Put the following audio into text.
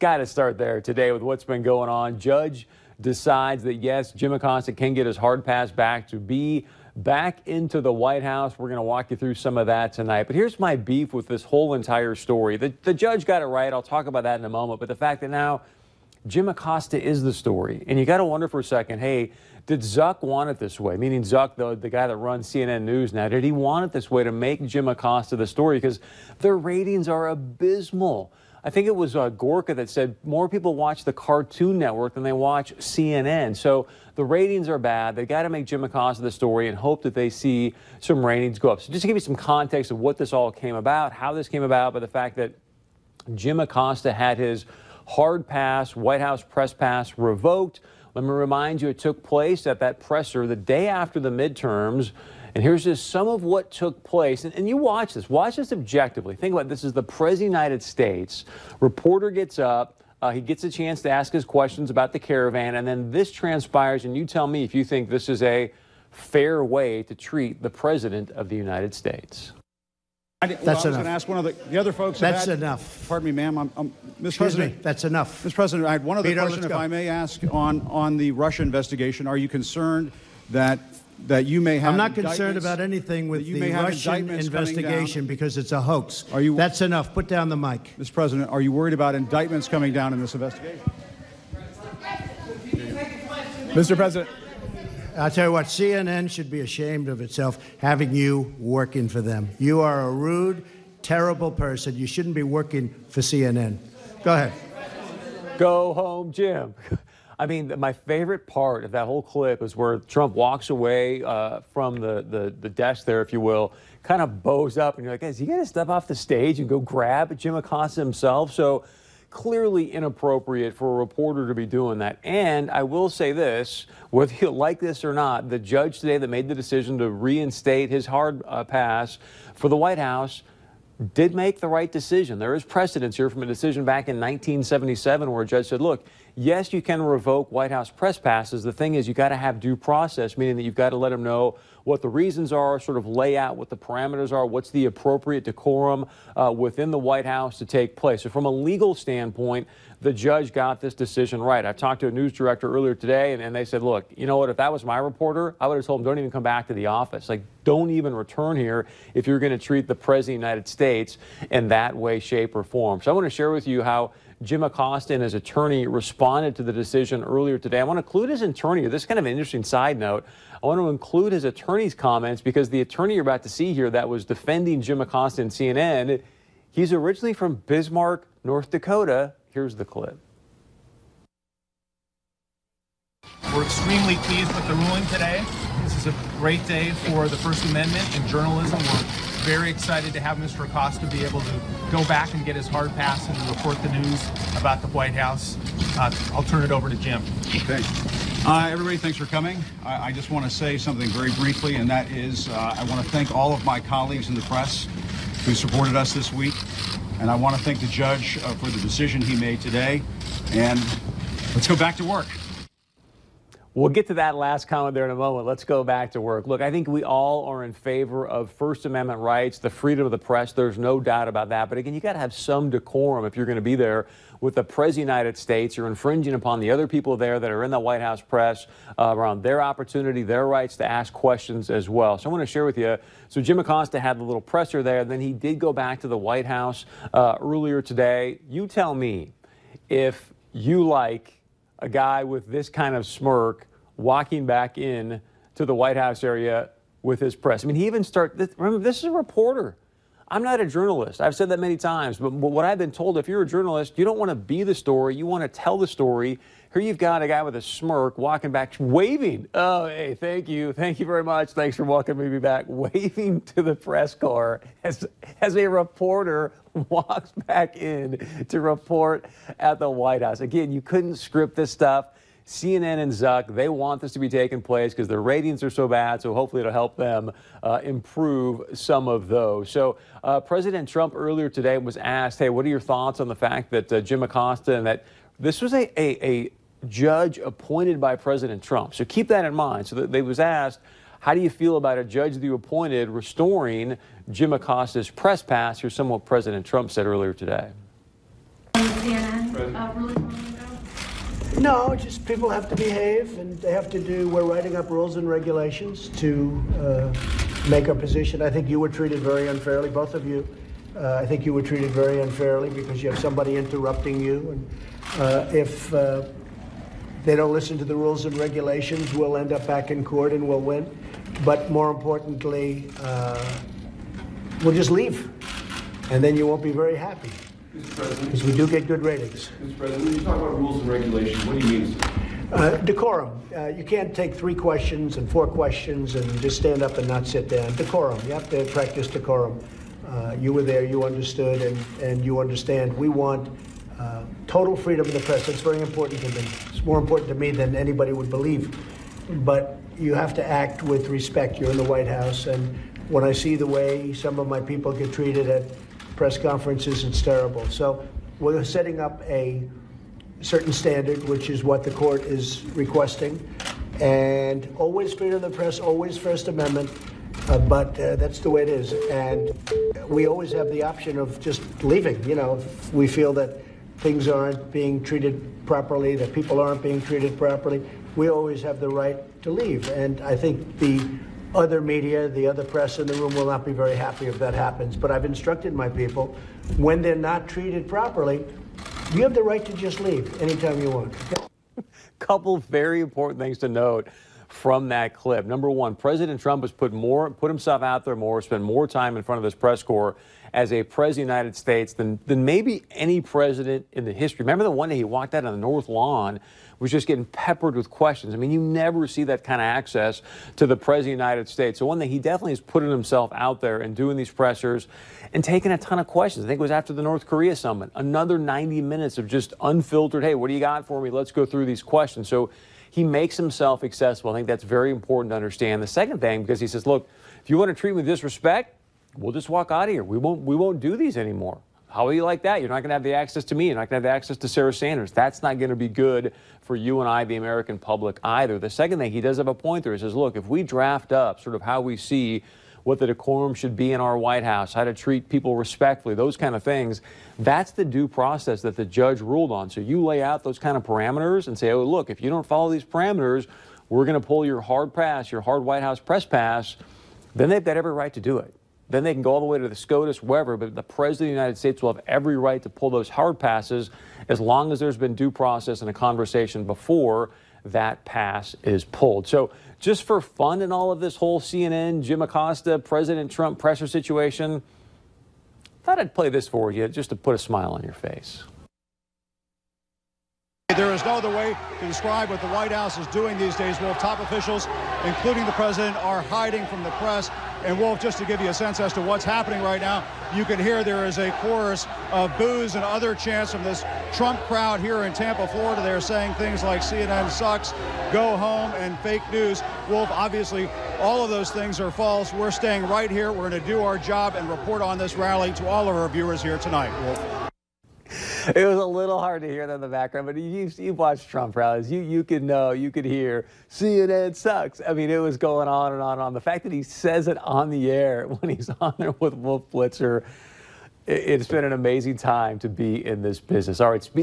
got to start there today with what's been going on. Judge decides that yes, Jim Acosta can get his hard pass back to be back into the White House. We're going to walk you through some of that tonight. But here's my beef with this whole entire story. The, the judge got it right. I'll talk about that in a moment. But the fact that now Jim Acosta is the story. And you got to wonder for a second hey, did Zuck want it this way? Meaning Zuck, the, the guy that runs CNN News now, did he want it this way to make Jim Acosta the story? Because their ratings are abysmal. I think it was uh, Gorka that said more people watch the Cartoon Network than they watch CNN. So the ratings are bad. They got to make Jim Acosta the story and hope that they see some ratings go up. So just to give you some context of what this all came about, how this came about, by the fact that Jim Acosta had his hard pass, White House press pass revoked. Let me remind you, it took place at that presser the day after the midterms. And here's just some of what took place. And, and, you watch this, watch this objectively. Think about it. this is the President of the United States. Reporter gets up, uh, he gets a chance to ask his questions about the caravan, and then this transpires. And you tell me if you think this is a fair way to treat the President of the United States. I, well, that's I was going to ask one of the, the other folks. That's had, enough. Pardon me, ma'am. I'm, I'm, Mr. Excuse President. Me, that's enough. Mr. President, I had one other Peter, question, if go. I may ask, on on the Russia investigation. Are you concerned that that you may have? I'm not concerned about anything with the Russian investigation because it's a hoax. Are you? That's enough. Put down the mic, Mr. President. Are you worried about indictments coming down in this investigation? Mr. President. I'll tell you what, CNN should be ashamed of itself having you working for them. You are a rude, terrible person. You shouldn't be working for CNN. Go ahead. Go home, Jim. I mean, my favorite part of that whole clip is where Trump walks away uh, from the, the, the, desk there, if you will, kind of bows up, and you're like, is he going to step off the stage and go grab Jim Acosta himself? So clearly inappropriate for a reporter to be doing that. And I will say this, whether you like this or not, the judge today that made the decision to reinstate his hard uh, pass for the White House did make the right decision. There is precedence here from a decision back in 1977 where a judge said, look, yes, you can revoke White House press passes. The thing is, you got to have due process, meaning that you've got to let them know what the reasons are, sort of lay out what the parameters are, what's the appropriate decorum uh, within the White House to take place. So, from a legal standpoint, the judge got this decision right. I talked to a news director earlier today, and, and they said, look, you know what? If that was my reporter, I would have told him, don't even come back to the office. Like, don't even return here if you're going to treat the President of the United States in that way, shape, or form. So, I want to share with you how Jim Acosta and his attorney responded to the decision earlier today. I want to include his attorney. This is kind of an interesting side note. I want to include his attorney's comments because the attorney you're about to see here that was defending Jim Acosta and CNN, he's originally from Bismarck, North Dakota. Here's the clip. We're extremely pleased with the ruling today. This is a great day for the First Amendment and journalism. We're very excited to have Mr. Acosta be able to go back and get his hard pass and report the news about the White House. Uh, I'll turn it over to Jim. Okay. Uh, everybody, thanks for coming. I, I, just want to say something very briefly, and that is uh, I want to thank all of my colleagues in the press who supported us this week. And I want to thank the judge uh, for the decision he made today. And let's go back to work. We'll get to that last comment there in a moment. Let's go back to work. Look, I think we all are in favor of First Amendment rights, the freedom of the press. There's no doubt about that. But again, you got to have some decorum if you're going to be there with the President of the United States. You're infringing upon the other people there that are in the White House press uh, around their opportunity, their rights to ask questions as well. So I want to share with you. So Jim Acosta had the little presser there. Then he did go back to the White House uh, earlier today. You tell me if you like a guy with this kind of smirk walking back in to the White House area with his press. I mean, he even start. Remember, this is a reporter. I'm not a journalist. I've said that many times. But, what I've been told, if you're a journalist, you don't want to be the story. You want to tell the story. Here you've got a guy with a smirk walking back, waving. Oh, hey, thank you. Thank you very much. Thanks for welcoming me back. Waving to the press car as, as a reporter walks back in to report at the White House. Again, you couldn't script this stuff. CNN and Zuck, they want this to be taking place because their ratings are so bad. So hopefully it'll help them uh, improve some of those. So uh, President Trump earlier today was asked, hey, what are your thoughts on the fact that uh, Jim Acosta and that this was a, a, a judge appointed by President Trump. So keep that in mind. So they was asked, how do you feel about a judge that you appointed restoring Jim Acosta's press pass? Here's some what President Trump said earlier today. CNN. No, just people have to behave, and they have to do. We're writing up rules and regulations to uh, make our position. I think you were treated very unfairly, both of you. Uh, I think you were treated very unfairly because you have somebody interrupting you, and uh, if uh, they don't listen to the rules and regulations, we'll end up back in court and we'll win. But more importantly, uh, we'll just leave, and then you won't be very happy Mr. President, because we do get good ratings. Mr. President, when you talk about rules and regulations, what do you mean? Uh, decorum. Uh, you can't take three questions and four questions and just stand up and not sit down. Decorum. You have to practice decorum. Uh, you were there, you understood, and, and you understand. We want uh, total freedom of the press. That's very important to me. It's more important to me than anybody would believe. But you have to act with respect. You're in the White House, and when I see the way some of my people get treated at press conferences, it's terrible. So we're setting up a certain standard, which is what the court is requesting. And always freedom of the press, always First Amendment, uh, but uh, that's the way it is. And we always have the option of just leaving. You know, if we feel that things aren't being treated properly, that people aren't being treated properly, we always have the right to leave. And I think the other media, the other press in the room will not be very happy if that happens. But I've instructed my people when they're not treated properly, you have the right to just leave anytime you want. couple very important things to note from that clip. Number one, President Trump has put more, put himself out there more, spent more time in front of this press corps as a president of the United States than, than maybe any president in the history. Remember the one day he walked out on the North Lawn, was just getting peppered with questions. I mean, you never see that kind of access to the president of the United States. So one thing he definitely is putting himself out there and doing these pressers and taking a ton of questions. I think it was after the North Korea summit, another 90 minutes of just unfiltered, hey, what do you got for me? Let's go through these questions. So he makes himself accessible. I think that's very important to understand. The second thing, because he says, look, if you want to treat me with disrespect, we'll just walk out of here. We won't we won't do these anymore. How are you like that? You're not going to have the access to me. You're not going to have the access to Sarah Sanders. That's not going to be good for you and I, the American public, either. The second thing, he does have a point there. He says, look, if we draft up sort of how we see what the decorum should be in our White House, how to treat people respectfully, those kind of things, that's the due process that the judge ruled on. So you lay out those kind of parameters and say, oh, look, if you don't follow these parameters, we're going to pull your hard pass, your hard White House press pass, then they've got every right to do it. Then they can go all the way to the SCOTUS, wherever, but the President of the United States will have every right to pull those hard passes as long as there's been due process and a conversation before that pass is pulled. So, just for fun in all of this whole CNN, Jim Acosta, President Trump pressure situation, thought I'd play this for you just to put a smile on your face. There is no other way to describe what the White House is doing these days. Wolf, top officials, including the president, are hiding from the press. And Wolf, just to give you a sense as to what's happening right now, you can hear there is a chorus of boos and other chants from this Trump crowd here in Tampa, Florida. They're saying things like CNN sucks, go home, and fake news. Wolf, obviously, all of those things are false. We're staying right here. We're going to do our job and report on this rally to all of our viewers here tonight. Wolf. It was a little hard to hear that in the background, but you, you've watched Trump rallies. You, you could know, you could hear, CNN sucks. I mean, it was going on and on and on. The fact that he says it on the air when he's on there with Wolf Blitzer, it, it's been an amazing time to be in this business. All right, speak.